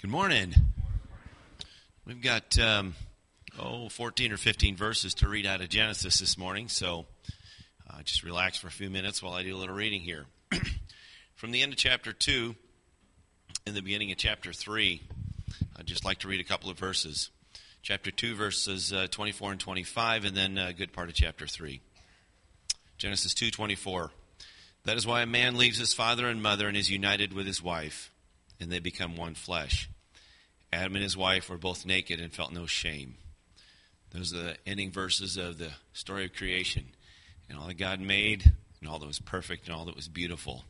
Good morning. We've got, um, oh, 14 or 15 verses to read out of Genesis this morning, so uh, just relax for a few minutes while I do a little reading here. From the end of chapter 2 and the beginning of chapter 3, I'd just like to read a couple of verses. Chapter 2, verses uh, 24 and 25, and then a good part of chapter 3. Genesis 2:24. That is why a man leaves his father and mother and is united with his wife, and they become one flesh. Adam and his wife were both naked and felt no shame. Those are the ending verses of the story of creation. And all that God made, and all that was perfect, and all that was beautiful,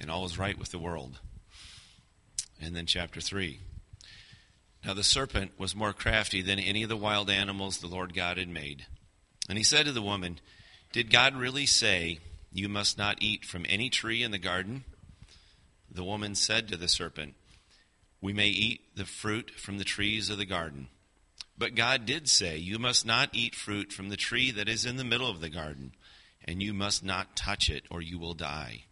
and all was right with the world. And then chapter 3. Now the serpent was more crafty than any of the wild animals the Lord God had made. And he said to the woman, Did God really say, You must not eat from any tree in the garden? The woman said to the serpent, We may eat the fruit from the trees of the garden. But God did say, You must not eat fruit from the tree that is in the middle of the garden, and you must not touch it, or you will die.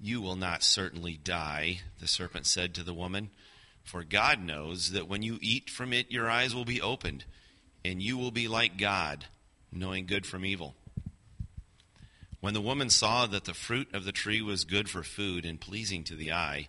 You will not certainly die, the serpent said to the woman, for God knows that when you eat from it, your eyes will be opened, and you will be like God, knowing good from evil. When the woman saw that the fruit of the tree was good for food and pleasing to the eye,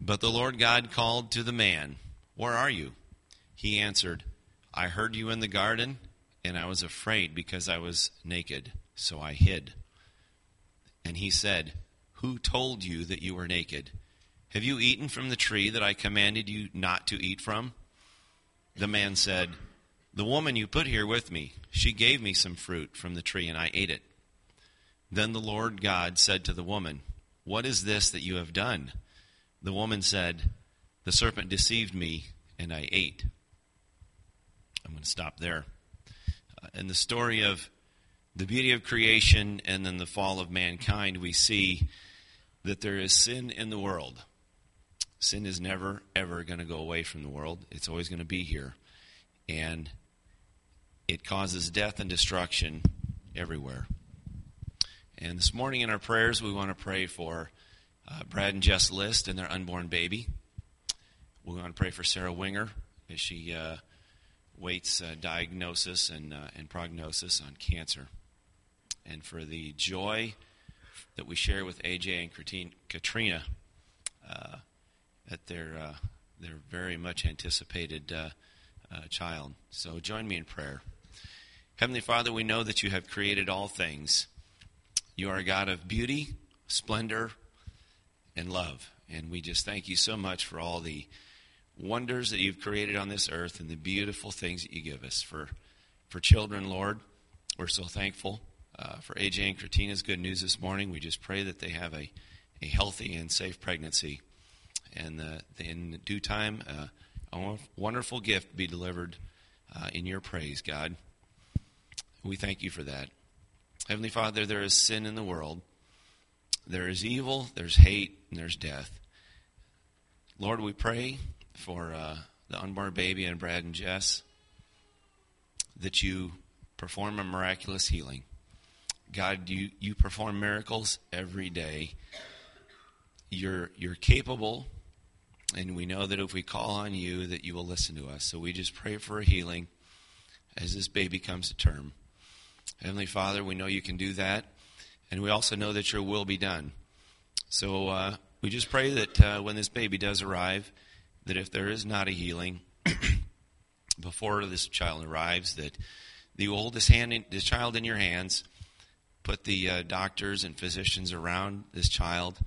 But the Lord God called to the man, Where are you? He answered, I heard you in the garden, and I was afraid because I was naked, so I hid. And he said, Who told you that you were naked? Have you eaten from the tree that I commanded you not to eat from? The man said, The woman you put here with me, she gave me some fruit from the tree, and I ate it. Then the Lord God said to the woman, What is this that you have done? The woman said, The serpent deceived me, and I ate. I'm going to stop there. Uh, in the story of the beauty of creation and then the fall of mankind, we see that there is sin in the world. Sin is never, ever going to go away from the world, it's always going to be here. And it causes death and destruction everywhere. And this morning in our prayers, we want to pray for uh, Brad and Jess List and their unborn baby. We're going to pray for Sarah Winger as she uh, waits uh, diagnosis and, uh, and prognosis on cancer. And for the joy that we share with AJ and Katrina uh, at their, uh, their very much anticipated child. So join me in prayer. Heavenly Father, we know that you have created all things. You are a God of beauty, splendor, and love. And we just thank you so much for all the wonders that you've created on this earth and the beautiful things that you give us. For, for children, Lord, we're so thankful. Uh, for AJ and Katrina's good news this morning, we just pray that they have a, a healthy and safe pregnancy. And uh, in due time, uh, a wonderful gift be delivered uh, in your praise, God. We thank you for that. Heavenly Father, there is sin in the world. There is evil, there's hate, and there's death. Lord, we pray for uh, the unborn baby and Brad and Jess that you perform a miraculous healing. God, you, you perform miracles every day. You're, you're capable, and we know that if we call on you, that you will listen to us. So we just pray for a healing as this baby comes to term. Heavenly Father, we know you can do that, and we also know that your will be done. So uh, we just pray that uh, when this baby does arrive, that if there is not a healing before this child arrives, that the oldest hand, in, this child in your hands, put the uh, doctors and physicians around this child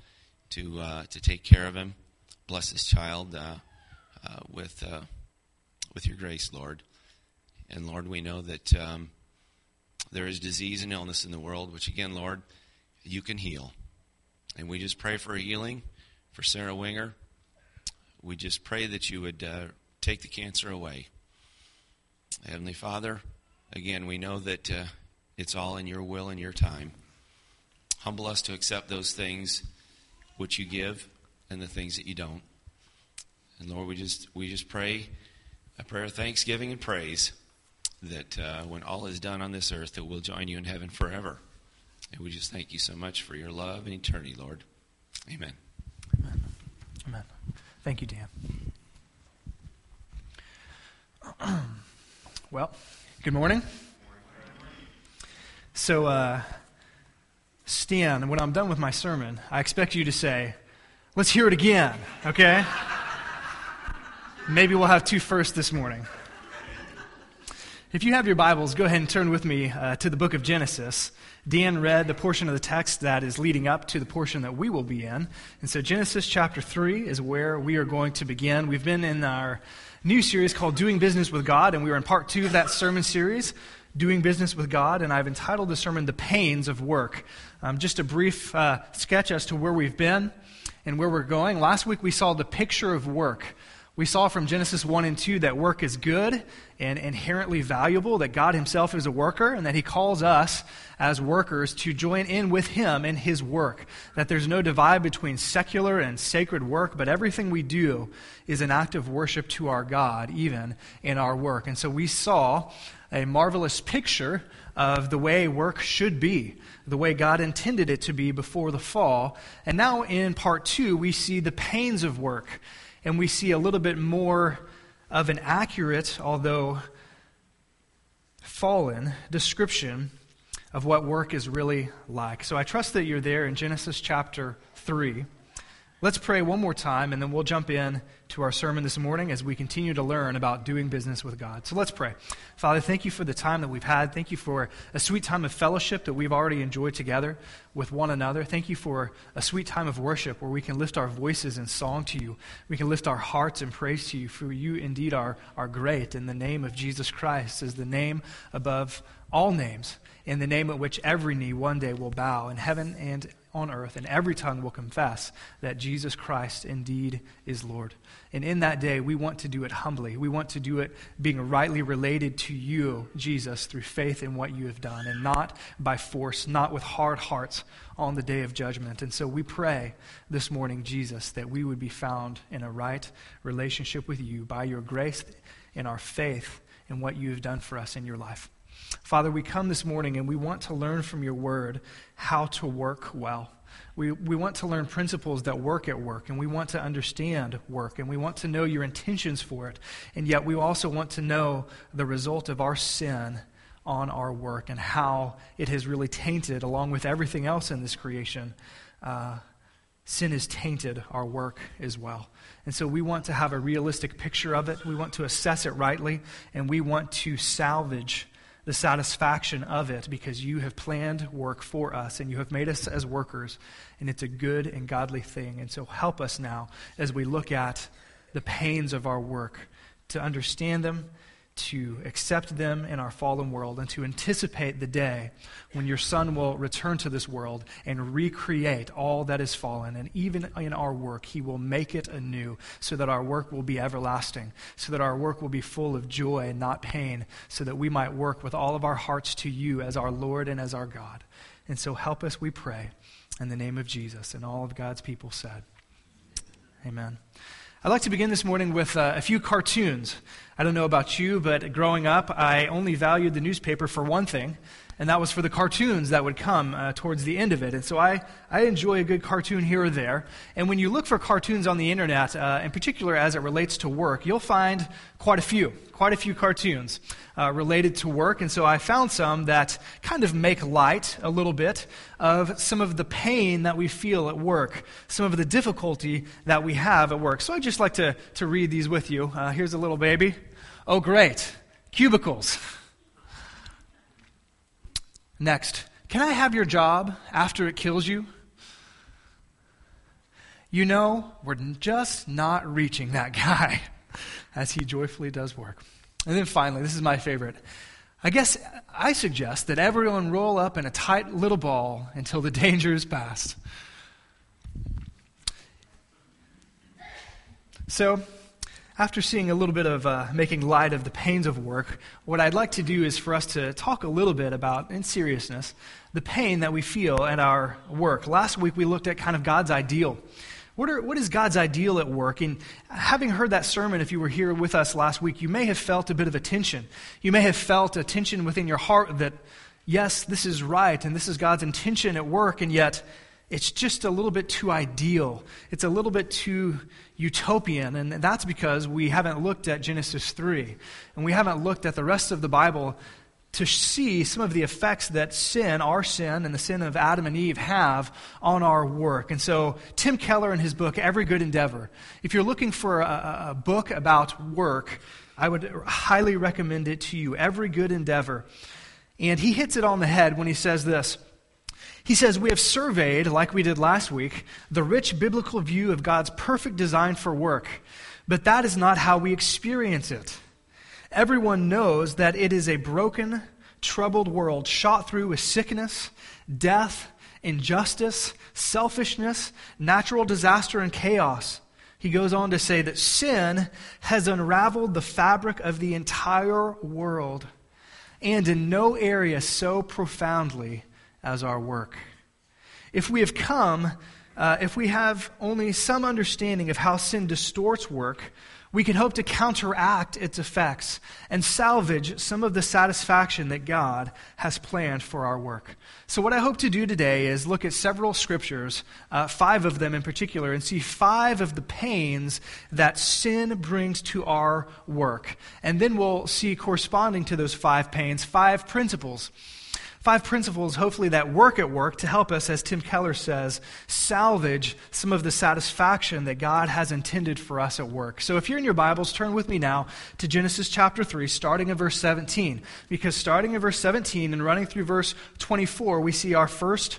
to uh, to take care of him. Bless this child uh, uh, with with your grace, Lord. And Lord, we know that. Um, there is disease and illness in the world, which again, Lord, you can heal. And we just pray for a healing for Sarah Winger. We just pray that you would uh, take the cancer away. Heavenly Father, again, we know that uh, it's all in your will and your time. Humble us to accept those things which you give and the things that you don't. And Lord, we just we just pray a prayer of thanksgiving and praise that uh, when all is done on this earth, that we'll join you in heaven forever. And we just thank you so much for your love and eternity, Lord. Amen. Amen. Amen. Thank you, Dan. well, good morning. So, uh, Stan, when I'm done with my sermon, I expect you to say, let's hear it again, okay? Maybe we'll have two first this morning. If you have your Bibles, go ahead and turn with me uh, to the book of Genesis. Dan read the portion of the text that is leading up to the portion that we will be in. And so, Genesis chapter 3 is where we are going to begin. We've been in our new series called Doing Business with God, and we are in part two of that sermon series, Doing Business with God, and I've entitled the sermon The Pains of Work. Um, just a brief uh, sketch as to where we've been and where we're going. Last week we saw the picture of work. We saw from Genesis 1 and 2 that work is good and inherently valuable, that God Himself is a worker, and that He calls us as workers to join in with Him in His work. That there's no divide between secular and sacred work, but everything we do is an act of worship to our God, even in our work. And so we saw a marvelous picture of the way work should be, the way God intended it to be before the fall. And now in part two, we see the pains of work and we see a little bit more of an accurate, although fallen, description of what work is really like. So I trust that you're there in Genesis chapter 3. Let's pray one more time, and then we'll jump in to our sermon this morning as we continue to learn about doing business with God. So let's pray. Father, thank you for the time that we've had. Thank you for a sweet time of fellowship that we've already enjoyed together with one another. Thank you for a sweet time of worship where we can lift our voices in song to you. We can lift our hearts in praise to you, for you indeed are, are great. In the name of Jesus Christ is the name above all names, in the name at which every knee one day will bow in heaven and on earth, and every tongue will confess that Jesus Christ indeed is Lord. And in that day, we want to do it humbly. We want to do it being rightly related to you, Jesus, through faith in what you have done, and not by force, not with hard hearts on the day of judgment. And so we pray this morning, Jesus, that we would be found in a right relationship with you by your grace and our faith in what you have done for us in your life. Father, we come this morning and we want to learn from your word how to work well. We, we want to learn principles that work at work, and we want to understand work, and we want to know your intentions for it. And yet, we also want to know the result of our sin on our work and how it has really tainted, along with everything else in this creation. Uh, sin has tainted our work as well. And so we want to have a realistic picture of it. We want to assess it rightly, and we want to salvage the satisfaction of it because you have planned work for us and you have made us as workers, and it's a good and godly thing. And so help us now as we look at the pains of our work to understand them to accept them in our fallen world and to anticipate the day when your Son will return to this world and recreate all that is fallen. And even in our work, He will make it anew so that our work will be everlasting, so that our work will be full of joy and not pain, so that we might work with all of our hearts to you as our Lord and as our God. And so help us, we pray, in the name of Jesus. And all of God's people said, Amen. I'd like to begin this morning with uh, a few cartoons. I don't know about you, but growing up, I only valued the newspaper for one thing, and that was for the cartoons that would come uh, towards the end of it. And so I, I enjoy a good cartoon here or there. And when you look for cartoons on the internet, uh, in particular as it relates to work, you'll find quite a few, quite a few cartoons uh, related to work. And so I found some that kind of make light a little bit of some of the pain that we feel at work, some of the difficulty that we have at work. So I'd just like to, to read these with you. Uh, here's a little baby. Oh, great. Cubicles. Next, can I have your job after it kills you? You know, we're just not reaching that guy as he joyfully does work. And then finally, this is my favorite. I guess I suggest that everyone roll up in a tight little ball until the danger is past. So, after seeing a little bit of uh, making light of the pains of work, what I'd like to do is for us to talk a little bit about, in seriousness, the pain that we feel at our work. Last week we looked at kind of God's ideal. What, are, what is God's ideal at work? And having heard that sermon, if you were here with us last week, you may have felt a bit of a tension. You may have felt a tension within your heart that, yes, this is right and this is God's intention at work, and yet it's just a little bit too ideal. It's a little bit too utopian. And that's because we haven't looked at Genesis 3. And we haven't looked at the rest of the Bible to see some of the effects that sin, our sin, and the sin of Adam and Eve have on our work. And so, Tim Keller, in his book, Every Good Endeavor, if you're looking for a, a book about work, I would highly recommend it to you. Every Good Endeavor. And he hits it on the head when he says this. He says, We have surveyed, like we did last week, the rich biblical view of God's perfect design for work, but that is not how we experience it. Everyone knows that it is a broken, troubled world shot through with sickness, death, injustice, selfishness, natural disaster, and chaos. He goes on to say that sin has unraveled the fabric of the entire world, and in no area so profoundly as our work. If we have come, uh, if we have only some understanding of how sin distorts work, we can hope to counteract its effects and salvage some of the satisfaction that God has planned for our work. So, what I hope to do today is look at several scriptures, uh, five of them in particular, and see five of the pains that sin brings to our work. And then we'll see, corresponding to those five pains, five principles Five principles, hopefully, that work at work to help us, as Tim Keller says, salvage some of the satisfaction that God has intended for us at work. So if you're in your Bibles, turn with me now to Genesis chapter 3, starting in verse 17. Because starting in verse 17 and running through verse 24, we see our first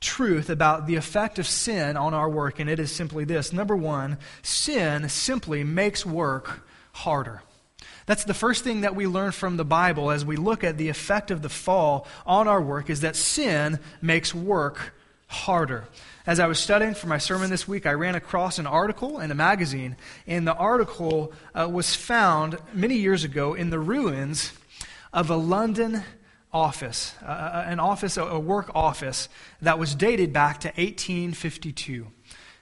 truth about the effect of sin on our work, and it is simply this. Number one, sin simply makes work harder. That's the first thing that we learn from the Bible as we look at the effect of the fall on our work is that sin makes work harder. As I was studying for my sermon this week, I ran across an article in a magazine, and the article uh, was found many years ago in the ruins of a London office, uh, an office, a work office that was dated back to 1852.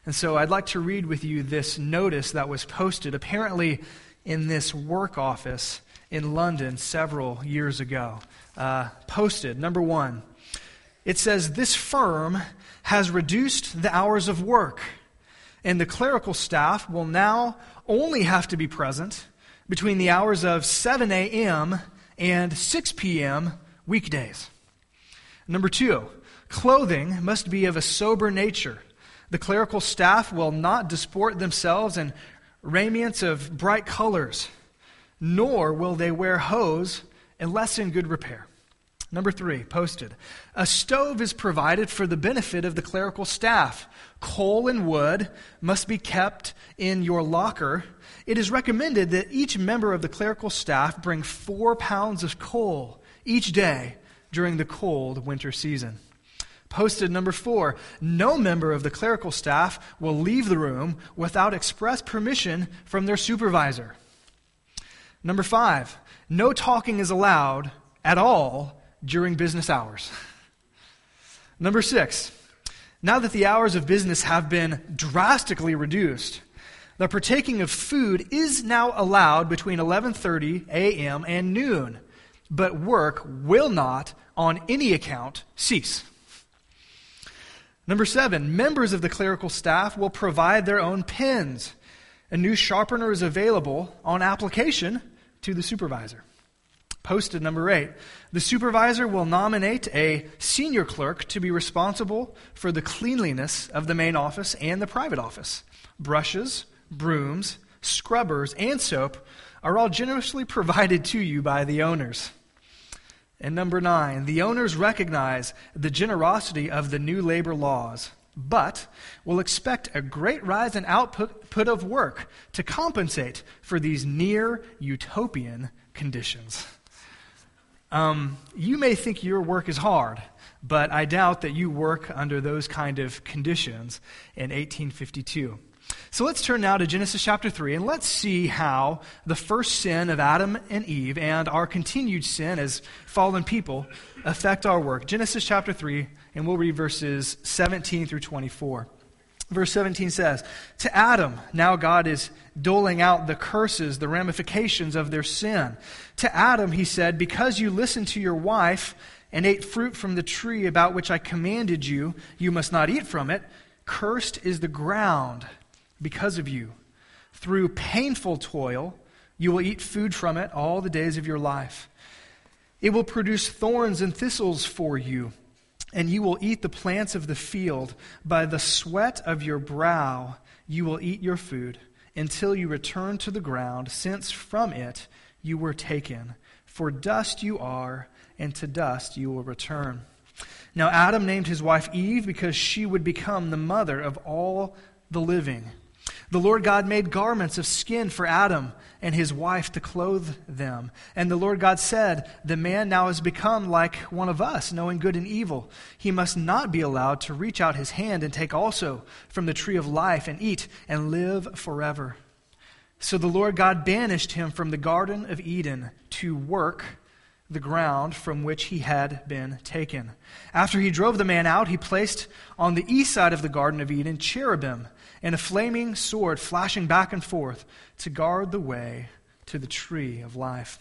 And so I'd like to read with you this notice that was posted. Apparently, in this work office in London several years ago. Uh, posted, number one, it says, This firm has reduced the hours of work, and the clerical staff will now only have to be present between the hours of 7 a.m. and 6 p.m. weekdays. Number two, clothing must be of a sober nature. The clerical staff will not disport themselves in raiments of bright colors, nor will they wear hose unless in good repair. Number three, posted. A stove is provided for the benefit of the clerical staff. Coal and wood must be kept in your locker. It is recommended that each member of the clerical staff bring four pounds of coal each day during the cold winter season. Posted number four no member of the clerical staff will leave the room without express permission from their supervisor. Number five, no talking is allowed at all during business hours. Number six, now that the hours of business have been drastically reduced, the partaking of food is now allowed between 11:30 a.m. and noon, but work will not on any account cease. Number seven, members of the clerical staff will provide their own pens. A new sharpener is available on application to the supervisor. Posted number eight, the supervisor will nominate a senior clerk to be responsible for the cleanliness of the main office and the private office. Brushes, brooms, scrubbers, and soap are all generously provided to you by the owners. And number nine, the owners recognize the generosity of the new labor laws, but will expect a great rise in output of work to compensate for these near utopian conditions. Um, you may think your work is hard, but I doubt that you work under those kind of conditions in 1852. So let's turn now to Genesis chapter 3 and let's see how the first sin of Adam and Eve and our continued sin as fallen people affect our work. Genesis chapter 3, and we'll read verses 17 through 24. Verse 17 says, To Adam, now God is doling out the curses, the ramifications of their sin. To Adam, he said, Because you listened to your wife and ate fruit from the tree about which I commanded you, you must not eat from it. Cursed is the ground because of you. Through painful toil, you will eat food from it all the days of your life. It will produce thorns and thistles for you, and you will eat the plants of the field. By the sweat of your brow, you will eat your food until you return to the ground, since from it you were taken. For dust you are, and to dust you will return. Now, Adam named his wife Eve because she would become the mother of all the living. The Lord God made garments of skin for Adam and his wife to clothe them. And the Lord God said, The man now has become like one of us, knowing good and evil. He must not be allowed to reach out his hand and take also from the tree of life and eat and live forever. So the Lord God banished him from the Garden of Eden to work the ground from which he had been taken. After he drove the man out, he placed on the east side of the Garden of Eden cherubim and a flaming sword flashing back and forth to guard the way to the tree of life.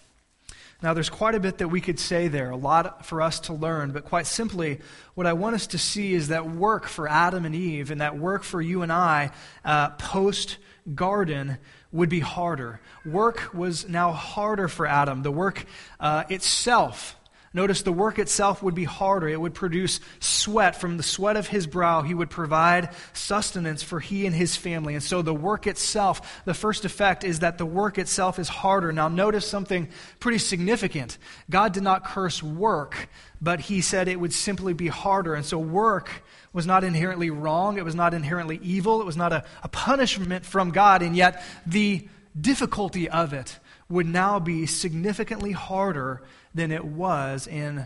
Now, there's quite a bit that we could say there, a lot for us to learn, but quite simply, what I want us to see is that work for Adam and Eve and that work for you and I uh, post garden would be harder. Work was now harder for Adam. The work uh, itself Notice the work itself would be harder. It would produce sweat. From the sweat of his brow, he would provide sustenance for he and his family. And so the work itself, the first effect is that the work itself is harder. Now, notice something pretty significant. God did not curse work, but he said it would simply be harder. And so work was not inherently wrong, it was not inherently evil, it was not a, a punishment from God, and yet the difficulty of it would now be significantly harder than it was in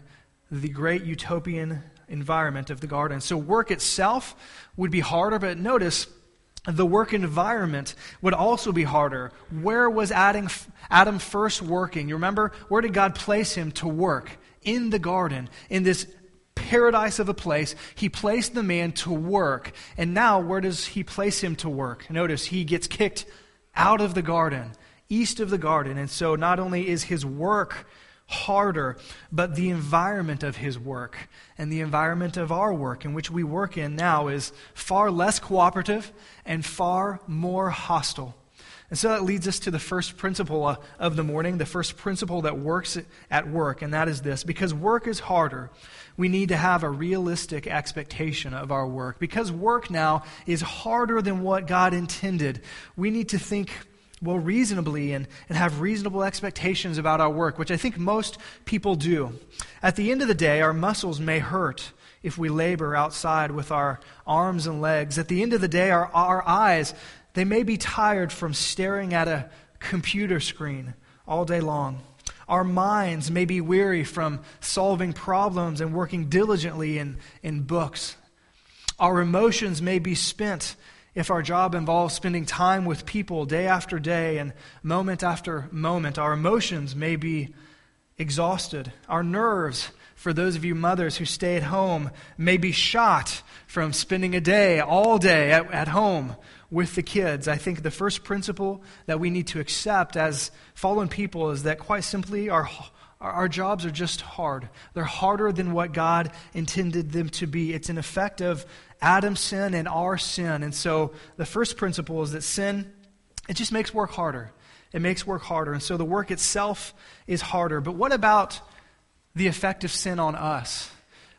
the great utopian environment of the garden. So, work itself would be harder, but notice the work environment would also be harder. Where was Adam, Adam first working? You remember? Where did God place him to work? In the garden, in this paradise of a place. He placed the man to work. And now, where does he place him to work? Notice he gets kicked out of the garden, east of the garden. And so, not only is his work harder, but the environment of his work and the environment of our work in which we work in now is far less cooperative and far more hostile. And so that leads us to the first principle of the morning, the first principle that works at work, and that is this because work is harder, we need to have a realistic expectation of our work. Because work now is harder than what God intended, we need to think well reasonably and, and have reasonable expectations about our work, which I think most people do. At the end of the day, our muscles may hurt if we labor outside with our arms and legs. At the end of the day, our, our eyes, they may be tired from staring at a computer screen all day long. Our minds may be weary from solving problems and working diligently in, in books. Our emotions may be spent if our job involves spending time with people day after day and moment after moment, our emotions may be exhausted. Our nerves, for those of you mothers who stay at home, may be shot from spending a day, all day at, at home with the kids. I think the first principle that we need to accept as fallen people is that quite simply our our jobs are just hard. They're harder than what God intended them to be. It's an effect of Adam's sin and our sin. And so the first principle is that sin, it just makes work harder. It makes work harder. And so the work itself is harder. But what about the effect of sin on us?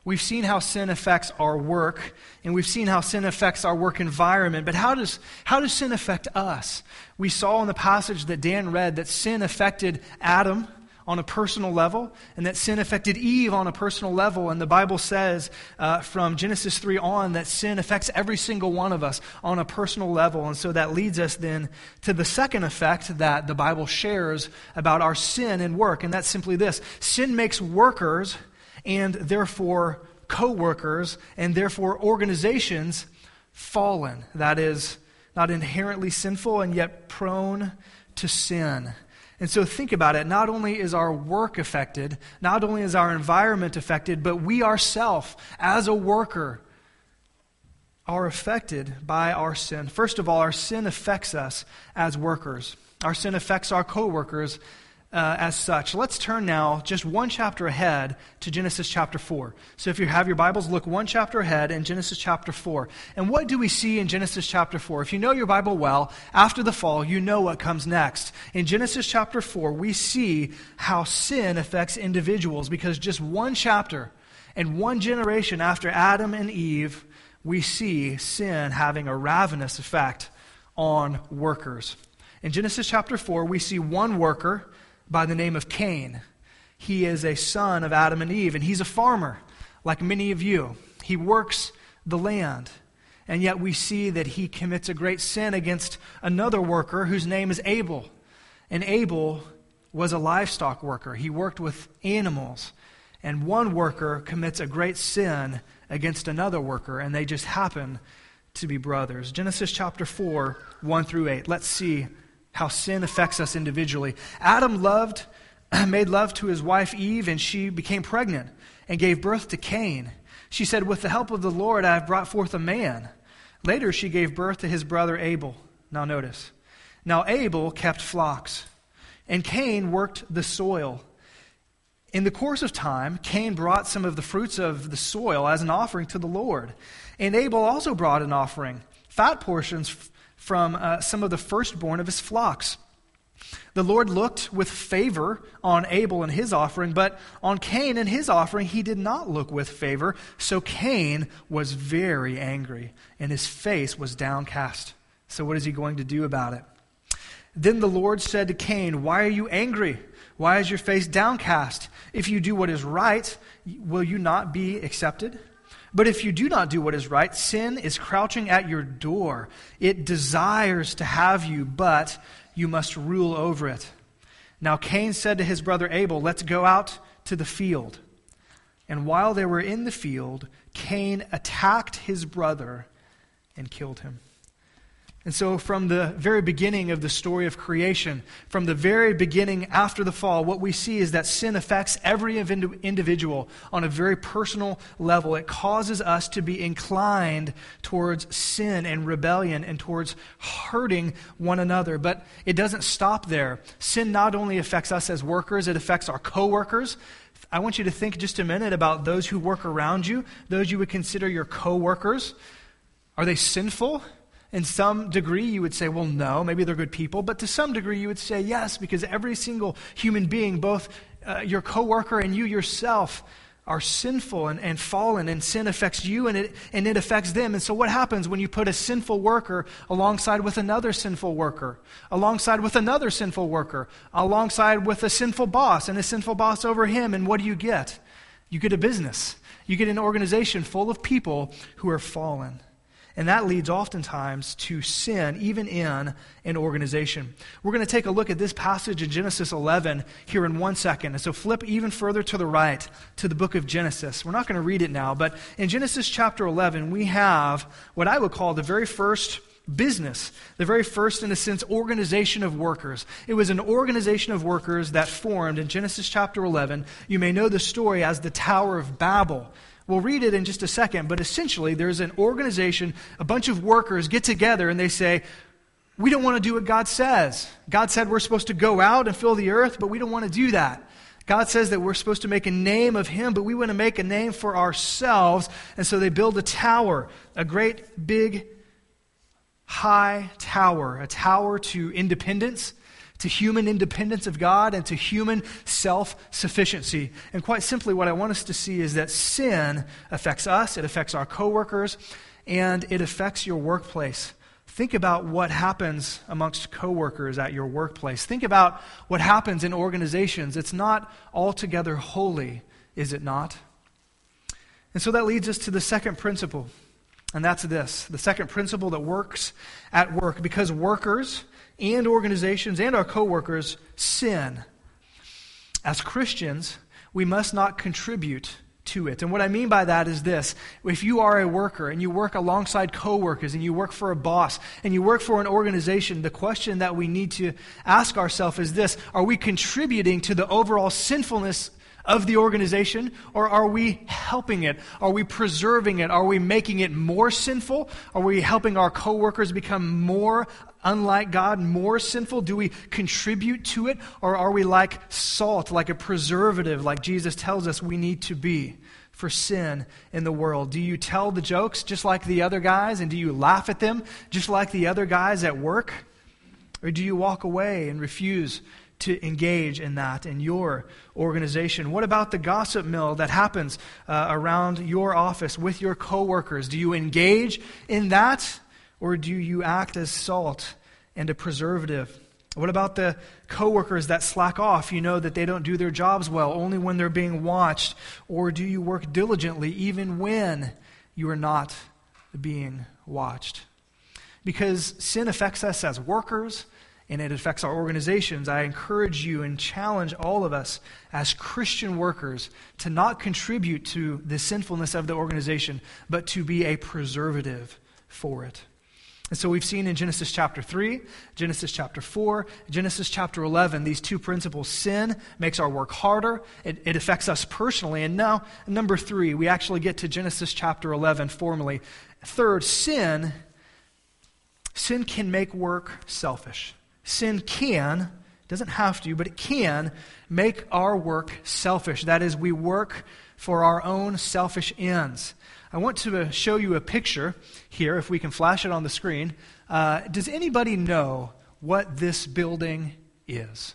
We've seen how sin affects our work, and we've seen how sin affects our work environment. But how does, how does sin affect us? We saw in the passage that Dan read that sin affected Adam on a personal level, and that sin affected Eve on a personal level. And the Bible says uh, from Genesis 3 on that sin affects every single one of us on a personal level. And so that leads us then to the second effect that the Bible shares about our sin and work, and that's simply this sin makes workers and therefore co workers and therefore organizations fallen. That is, not inherently sinful, and yet prone to sin. And so think about it. Not only is our work affected, not only is our environment affected, but we ourselves, as a worker, are affected by our sin. First of all, our sin affects us as workers. Our sin affects our coworkers uh, as such. Let's turn now just one chapter ahead to Genesis chapter 4. So if you have your Bibles, look one chapter ahead in Genesis chapter 4. And what do we see in Genesis chapter 4? If you know your Bible well, after the fall, you know what comes next. In Genesis chapter 4, we see how sin affects individuals because just one chapter and one generation after Adam and Eve, we see sin having a ravenous effect on workers. In Genesis chapter 4, we see one worker by the name of Cain. He is a son of Adam and Eve, and he's a farmer, like many of you. He works the land. And yet we see that he commits a great sin against another worker whose name is Abel. And Abel was a livestock worker, he worked with animals. And one worker commits a great sin against another worker, and they just happen to be brothers. Genesis chapter 4, 1 through 8. Let's see how sin affects us individually. Adam loved, made love to his wife Eve, and she became pregnant and gave birth to Cain. She said, With the help of the Lord, I have brought forth a man. Later, she gave birth to his brother Abel. Now, notice. Now, Abel kept flocks, and Cain worked the soil. In the course of time, Cain brought some of the fruits of the soil as an offering to the Lord. And Abel also brought an offering, fat portions from uh, some of the firstborn of his flocks. The Lord looked with favor on Abel and his offering, but on Cain and his offering he did not look with favor. So Cain was very angry, and his face was downcast. So, what is he going to do about it? Then the Lord said to Cain, Why are you angry? Why is your face downcast? If you do what is right, will you not be accepted? But if you do not do what is right, sin is crouching at your door. It desires to have you, but you must rule over it. Now Cain said to his brother Abel, Let's go out to the field. And while they were in the field, Cain attacked his brother and killed him. And so, from the very beginning of the story of creation, from the very beginning after the fall, what we see is that sin affects every individual on a very personal level. It causes us to be inclined towards sin and rebellion and towards hurting one another. But it doesn't stop there. Sin not only affects us as workers, it affects our coworkers. I want you to think just a minute about those who work around you, those you would consider your coworkers. Are they sinful? In some degree, you would say, well, no, maybe they're good people. But to some degree, you would say yes, because every single human being, both uh, your coworker and you yourself, are sinful and, and fallen, and sin affects you and it, and it affects them. And so, what happens when you put a sinful worker alongside with another sinful worker, alongside with another sinful worker, alongside with a sinful boss and a sinful boss over him? And what do you get? You get a business, you get an organization full of people who are fallen. And that leads oftentimes to sin, even in an organization. We're going to take a look at this passage in Genesis 11 here in one second. And so flip even further to the right to the book of Genesis. We're not going to read it now, but in Genesis chapter 11, we have what I would call the very first business, the very first, in a sense, organization of workers. It was an organization of workers that formed in Genesis chapter 11. You may know the story as the Tower of Babel. We'll read it in just a second, but essentially, there's an organization, a bunch of workers get together and they say, We don't want to do what God says. God said we're supposed to go out and fill the earth, but we don't want to do that. God says that we're supposed to make a name of Him, but we want to make a name for ourselves. And so they build a tower, a great big high tower, a tower to independence, to human independence of God and to human self sufficiency. And quite simply, what I want us to see is that sin affects us, it affects our coworkers, and it affects your workplace. Think about what happens amongst coworkers at your workplace. Think about what happens in organizations. It's not altogether holy, is it not? And so that leads us to the second principle, and that's this the second principle that works at work. Because workers and organizations and our coworkers sin. As Christians, we must not contribute to it. And what I mean by that is this if you are a worker and you work alongside coworkers and you work for a boss and you work for an organization, the question that we need to ask ourselves is this Are we contributing to the overall sinfulness of the organization, or are we helping it? Are we preserving it? Are we making it more sinful? Are we helping our coworkers become more unlike God, more sinful? Do we contribute to it? Or are we like salt, like a preservative, like Jesus tells us we need to be for sin in the world? Do you tell the jokes just like the other guys, and do you laugh at them just like the other guys at work? Or do you walk away and refuse to engage in that in your organization? What about the gossip mill that happens uh, around your office with your coworkers? Do you engage in that or do you act as salt and a preservative? What about the coworkers that slack off? You know that they don't do their jobs well only when they're being watched. Or do you work diligently even when you are not being watched? Because sin affects us as workers, and it affects our organizations, I encourage you and challenge all of us as Christian workers to not contribute to the sinfulness of the organization, but to be a preservative for it. And so we've seen in Genesis chapter 3, Genesis chapter 4, Genesis chapter 11, these two principles. Sin makes our work harder, it, it affects us personally. And now, number three, we actually get to Genesis chapter 11 formally. Third, sin, sin can make work selfish. Sin can, doesn't have to, but it can make our work selfish. That is, we work for our own selfish ends. I want to uh, show you a picture here, if we can flash it on the screen. Uh, does anybody know what this building is?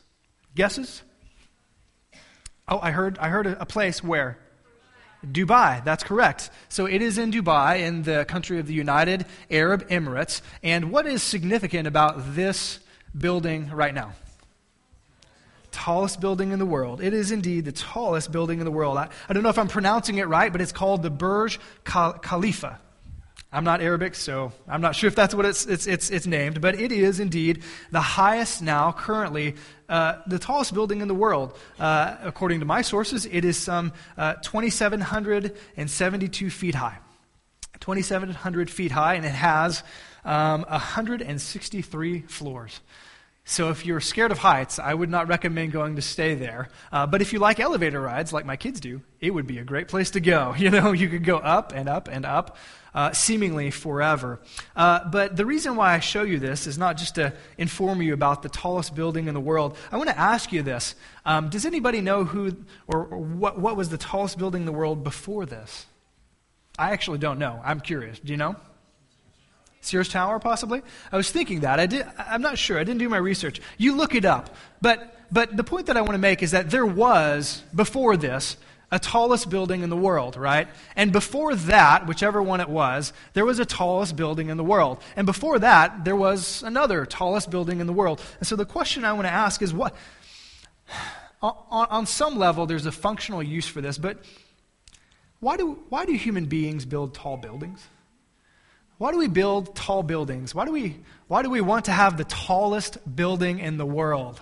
Guesses? Oh, I heard, I heard a, a place where? Dubai, that's correct. So it is in Dubai, in the country of the United Arab Emirates. And what is significant about this building right now. Tallest building in the world. It is indeed the tallest building in the world. I, I don't know if I'm pronouncing it right, but it's called the Burj Khalifa. I'm not Arabic, so I'm not sure if that's what it's, it's, it's, it's named, but it is indeed the highest now, currently, uh, the tallest building in the world. Uh, according to my sources, it is some uh, 2,772 feet high. 2,700 feet high, and it has um, 163 floors. So if you're scared of heights, I would not recommend going to stay there. Uh, but if you like elevator rides, like my kids do, it would be a great place to go. You know, you could go up and up and up, uh, seemingly forever. Uh, but the reason why I show you this is not just to inform you about the tallest building in the world. I want to ask you this: um, Does anybody know who or, or what, what was the tallest building in the world before this? I actually don't know. I'm curious. Do you know? Sears Tower, possibly? I was thinking that. I did, I'm not sure. I didn't do my research. You look it up. But, but the point that I want to make is that there was, before this, a tallest building in the world, right? And before that, whichever one it was, there was a tallest building in the world. And before that, there was another tallest building in the world. And so the question I want to ask is what? On, on some level, there's a functional use for this, but why do, why do human beings build tall buildings? Why do we build tall buildings? Why do we, why do we want to have the tallest building in the world?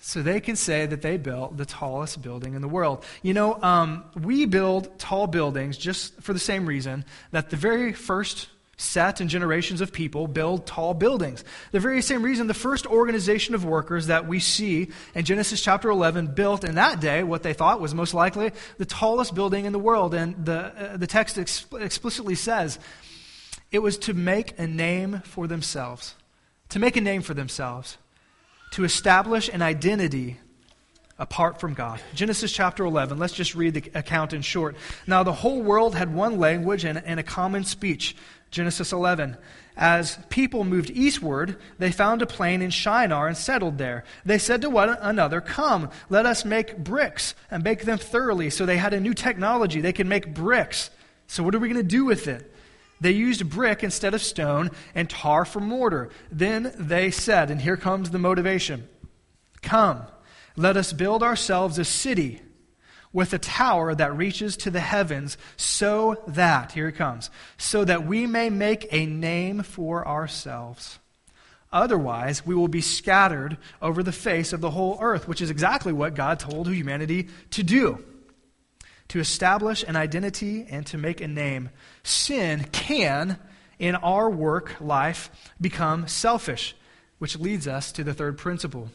So they can say that they built the tallest building in the world. You know, um, we build tall buildings just for the same reason that the very first set and generations of people build tall buildings. The very same reason the first organization of workers that we see in Genesis chapter 11 built in that day what they thought was most likely the tallest building in the world. And the, uh, the text ex- explicitly says it was to make a name for themselves. To make a name for themselves. To establish an identity apart from God. Genesis chapter 11, let's just read the account in short. Now, the whole world had one language and, and a common speech. Genesis 11. As people moved eastward, they found a plain in Shinar and settled there. They said to one another, Come, let us make bricks and bake them thoroughly. So they had a new technology. They could make bricks. So, what are we going to do with it? They used brick instead of stone and tar for mortar. Then they said, and here comes the motivation Come, let us build ourselves a city with a tower that reaches to the heavens, so that, here it comes, so that we may make a name for ourselves. Otherwise, we will be scattered over the face of the whole earth, which is exactly what God told humanity to do. to establish an identity and to make a name. Sin can, in our work life, become selfish, which leads us to the third principle.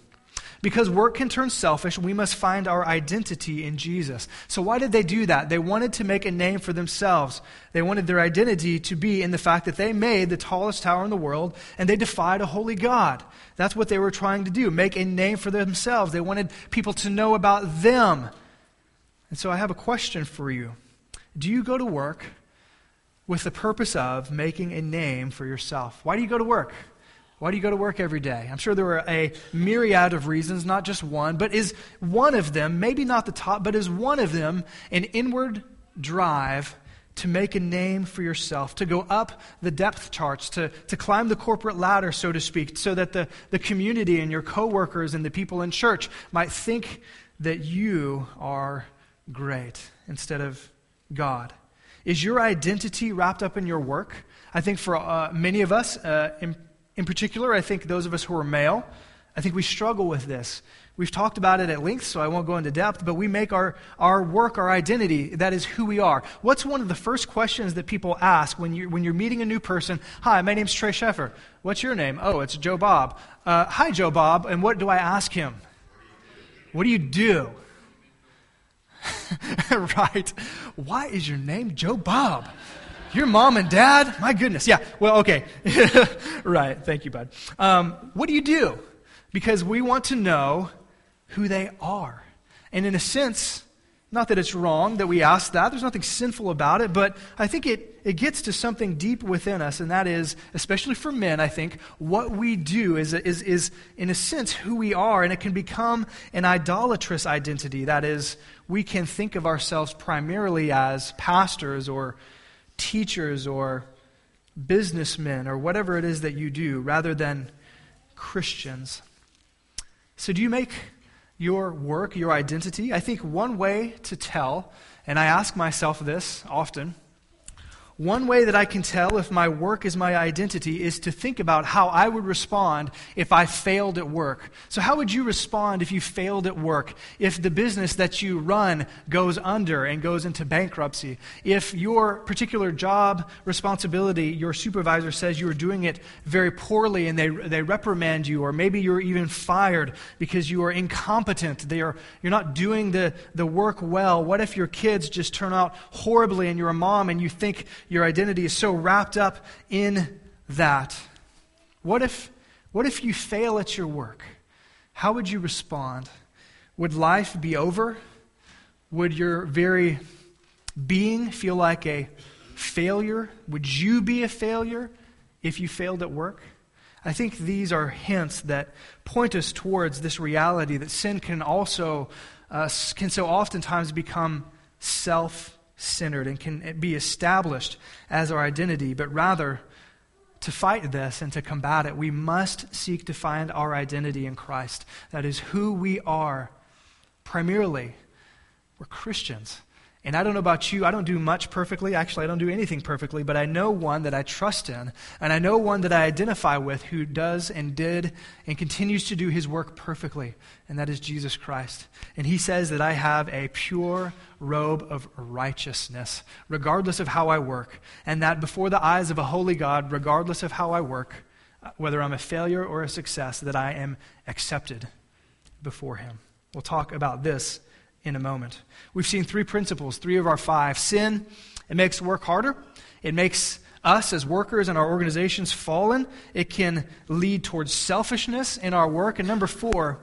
Because work can turn selfish, we must find our identity in Jesus. So, why did they do that? They wanted to make a name for themselves. They wanted their identity to be in the fact that they made the tallest tower in the world and they defied a holy God. That's what they were trying to do make a name for themselves. They wanted people to know about them. And so, I have a question for you Do you go to work with the purpose of making a name for yourself? Why do you go to work? Why do you go to work every day? I'm sure there are a myriad of reasons, not just one, but is one of them, maybe not the top, but is one of them an inward drive to make a name for yourself, to go up the depth charts, to, to climb the corporate ladder, so to speak, so that the, the community and your coworkers and the people in church might think that you are great instead of God? Is your identity wrapped up in your work? I think for uh, many of us, uh, in particular, I think those of us who are male, I think we struggle with this. We've talked about it at length, so I won't go into depth, but we make our, our work our identity. That is who we are. What's one of the first questions that people ask when you're, when you're meeting a new person? Hi, my name's Trey Sheffer. What's your name? Oh, it's Joe Bob. Uh, hi, Joe Bob. And what do I ask him? What do you do? right. Why is your name Joe Bob? Your mom and dad? My goodness. Yeah. Well, okay. right. Thank you, bud. Um, what do you do? Because we want to know who they are. And in a sense, not that it's wrong that we ask that, there's nothing sinful about it, but I think it, it gets to something deep within us, and that is, especially for men, I think, what we do is, is, is, in a sense, who we are, and it can become an idolatrous identity. That is, we can think of ourselves primarily as pastors or teachers or businessmen or whatever it is that you do rather than Christians. So, do you make your work your identity? I think one way to tell, and I ask myself this often, one way that I can tell if my work is my identity is to think about how I would respond if I failed at work. So, how would you respond if you failed at work? If the business that you run goes under and goes into bankruptcy? If your particular job responsibility, your supervisor says you are doing it very poorly and they, they reprimand you, or maybe you're even fired because you are incompetent, they are, you're not doing the, the work well? What if your kids just turn out horribly and you're a mom and you think your identity is so wrapped up in that. What if, what if you fail at your work? How would you respond? Would life be over? Would your very being feel like a failure? Would you be a failure if you failed at work? I think these are hints that point us towards this reality that sin can also, uh, can so oftentimes become self centered and can be established as our identity, but rather to fight this and to combat it, we must seek to find our identity in Christ. That is who we are. Primarily, we're Christians. And I don't know about you, I don't do much perfectly. Actually, I don't do anything perfectly, but I know one that I trust in, and I know one that I identify with who does and did and continues to do his work perfectly, and that is Jesus Christ. And he says that I have a pure robe of righteousness, regardless of how I work, and that before the eyes of a holy God, regardless of how I work, whether I'm a failure or a success, that I am accepted before him. We'll talk about this in a moment. We've seen three principles, three of our five. Sin, it makes work harder. It makes us as workers and our organizations fallen. It can lead towards selfishness in our work. And number four,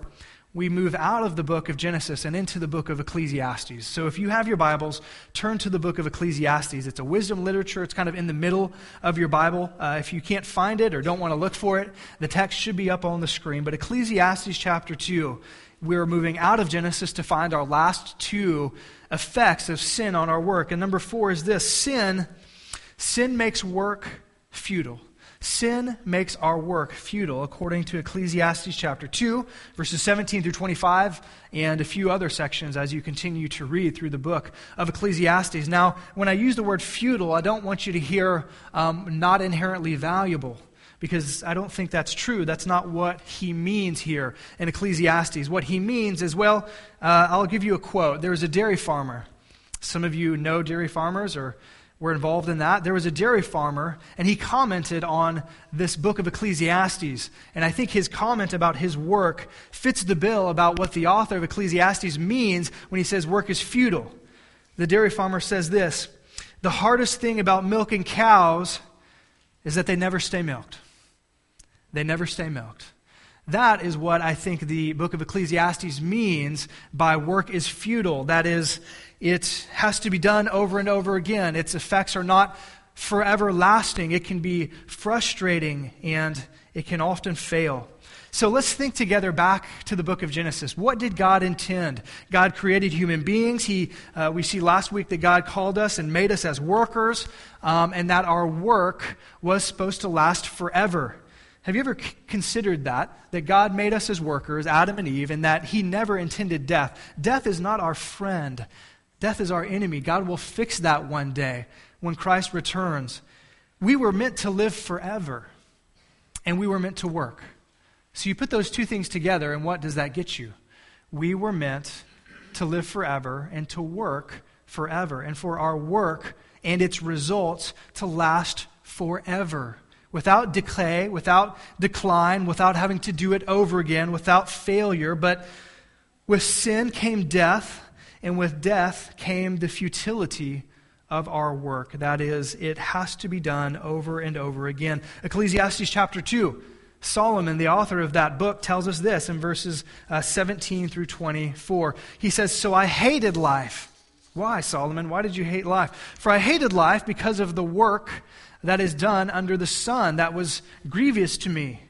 we move out of the book of Genesis and into the book of Ecclesiastes. So if you have your Bibles, turn to the book of Ecclesiastes. It's a wisdom literature. It's kind of in the middle of your Bible. Uh, if you can't find it or don't want to look for it, the text should be up on the screen. But Ecclesiastes chapter 2 we're moving out of Genesis to find our last two effects of sin on our work. And number four is this sin, sin makes work futile. Sin makes our work futile, according to Ecclesiastes chapter 2, verses 17 through 25, and a few other sections as you continue to read through the book of Ecclesiastes. Now, when I use the word futile, I don't want you to hear um, not inherently valuable because I don't think that's true. That's not what he means here in Ecclesiastes. What he means is, well, uh, I'll give you a quote. There was a dairy farmer, Some of you know dairy farmers or were involved in that. There was a dairy farmer, and he commented on this book of Ecclesiastes. And I think his comment about his work fits the bill about what the author of Ecclesiastes means when he says work is futile. The dairy farmer says this The hardest thing about milking cows is that they never stay milked. They never stay milked. That is what I think the book of Ecclesiastes means by work is futile. That is, it has to be done over and over again. Its effects are not forever lasting. It can be frustrating and it can often fail. So let's think together back to the book of Genesis. What did God intend? God created human beings. He, uh, we see last week that God called us and made us as workers, um, and that our work was supposed to last forever. Have you ever considered that? That God made us as workers, Adam and Eve, and that He never intended death. Death is not our friend, death is our enemy. God will fix that one day when Christ returns. We were meant to live forever, and we were meant to work. So you put those two things together, and what does that get you? We were meant to live forever and to work forever, and for our work and its results to last forever without decay, without decline, without having to do it over again, without failure. But with sin came death, and with death came the futility of our work. That is, it has to be done over and over again. Ecclesiastes chapter 2. Solomon, the author of that book, tells us this in verses uh, 17 through 24. He says, So I hated life. Why, Solomon? Why did you hate life? For I hated life because of the work that is done under the sun that was grievous to me.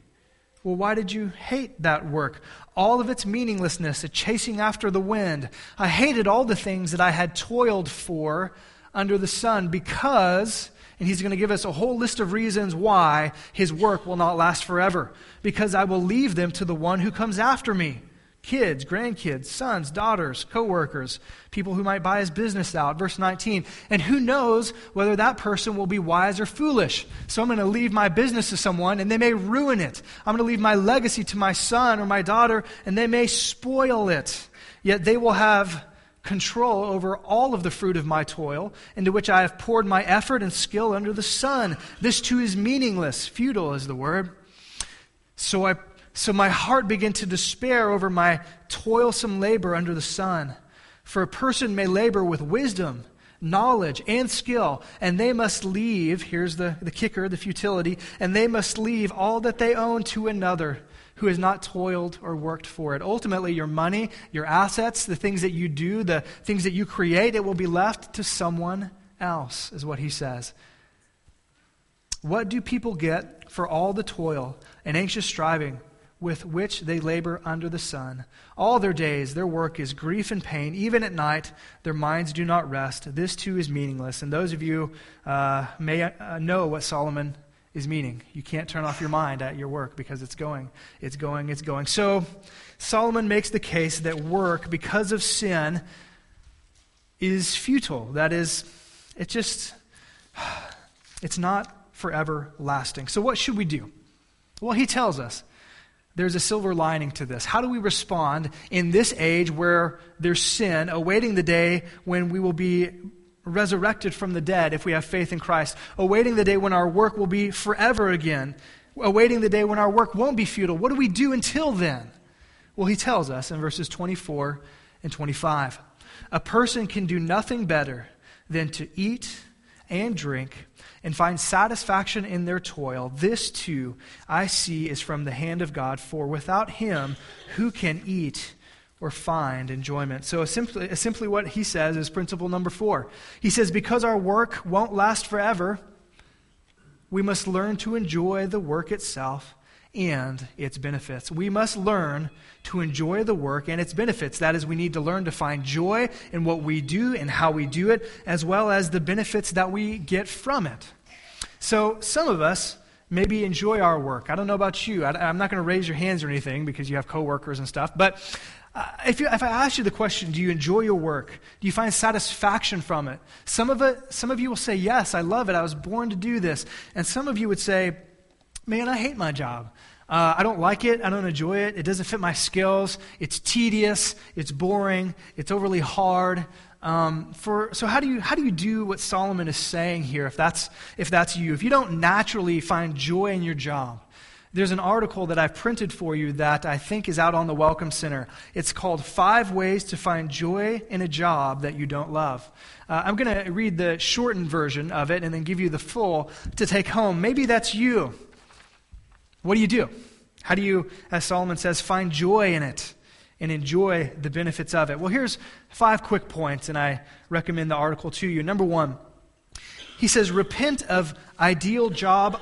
Well, why did you hate that work? All of its meaninglessness, a chasing after the wind. I hated all the things that I had toiled for under the sun because, and he's going to give us a whole list of reasons why his work will not last forever. Because I will leave them to the one who comes after me kids, grandkids, sons, daughters, co-workers, people who might buy his business out. Verse 19. And who knows whether that person will be wise or foolish. So I'm going to leave my business to someone and they may ruin it. I'm going to leave my legacy to my son or my daughter and they may spoil it. Yet they will have control over all of the fruit of my toil, into which I have poured my effort and skill under the sun. This too is meaningless. Futile is the word. So I so my heart began to despair over my toilsome labor under the sun. For a person may labor with wisdom, knowledge, and skill, and they must leave, here's the, the kicker, the futility, and they must leave all that they own to another who has not toiled or worked for it. Ultimately, your money, your assets, the things that you do, the things that you create, it will be left to someone else, is what he says. What do people get for all the toil and anxious striving? With which they labor under the sun. All their days, their work is grief and pain. Even at night, their minds do not rest. This too is meaningless. And those of you uh, may uh, know what Solomon is meaning. You can't turn off your mind at your work because it's going, it's going, it's going. So Solomon makes the case that work, because of sin, is futile. That is, it just, it's not forever lasting. So what should we do? Well, he tells us there's a silver lining to this. How do we respond in this age where there's sin, awaiting the day when we will be resurrected from the dead if we have faith in Christ, awaiting the day when our work will be forever again, awaiting the day when our work won't be futile? What do we do until then? Well, he tells us in verses 24 and 25 a person can do nothing better than to eat and drink and find satisfaction in their toil, this too I see is from the hand of God, for without him, who can eat or find enjoyment? So, simply, simply what he says is principle number four. He says, Because our work won't last forever, we must learn to enjoy the work itself and its benefits. We must learn to enjoy the work and its benefits. That is, we need to learn to find joy in what we do and how we do it, as well as the benefits that we get from it. So, some of us maybe enjoy our work. I don't know about you. I, am not going to raise your hands or anything because you have coworkers and stuff, but uh, if, you, if, I ask you the question, do you enjoy your work? Do you find satisfaction from it? Some of it, some of you will say, yes, I love it. I was born to do this. And some of you would say, man, I hate my job. Uh, I don't like it. I don't enjoy it. It doesn't fit my skills. It's tedious. It's boring. It's overly hard. Um, for, so how do you how do you do what Solomon is saying here? If that's if that's you, if you don't naturally find joy in your job, there's an article that I've printed for you that I think is out on the Welcome Center. It's called Five Ways to Find Joy in a Job That You Don't Love. Uh, I'm going to read the shortened version of it and then give you the full to take home. Maybe that's you. What do you do? How do you, as Solomon says, find joy in it? and enjoy the benefits of it. Well, here's five quick points, and I recommend the article to you. Number one, he says, repent of ideal job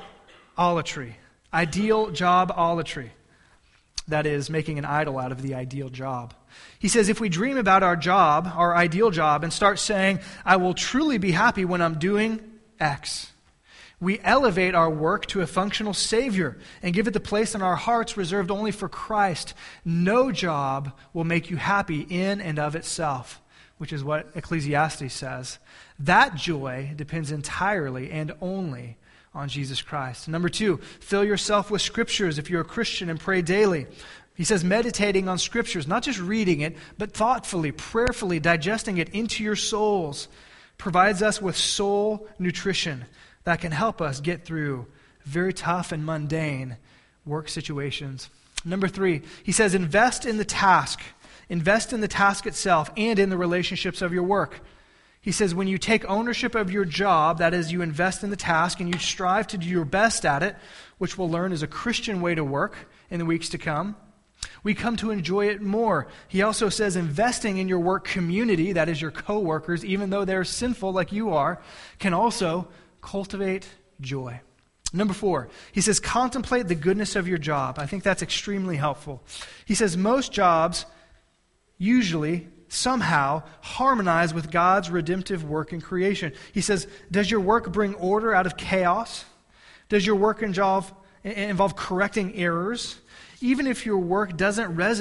olatry. Ideal job olatry. That is, making an idol out of the ideal job. He says, if we dream about our job, our ideal job, and start saying, I will truly be happy when I'm doing X, we elevate our work to a functional Savior and give it the place in our hearts reserved only for Christ. No job will make you happy in and of itself, which is what Ecclesiastes says. That joy depends entirely and only on Jesus Christ. Number two, fill yourself with scriptures if you're a Christian and pray daily. He says, meditating on scriptures, not just reading it, but thoughtfully, prayerfully digesting it into your souls, provides us with soul nutrition that can help us get through very tough and mundane work situations. Number three, he says, invest in the task. Invest in the task itself and in the relationships of your work. He says, when you take ownership of your job, that is, you invest in the task and you strive to do your best at it, which we'll learn is a Christian way to work in the weeks to come, we come to enjoy it more. He also says investing in your work community, that is your coworkers, even though they're sinful like you are, can also cultivate joy. Number four, he says, contemplate the goodness of your job. I think that's extremely helpful. He says, most jobs usually, somehow, harmonize with God's redemptive work in creation. He says, does your work bring order out of chaos? Does your work involve, involve correcting errors? Even if your work doesn't resonate,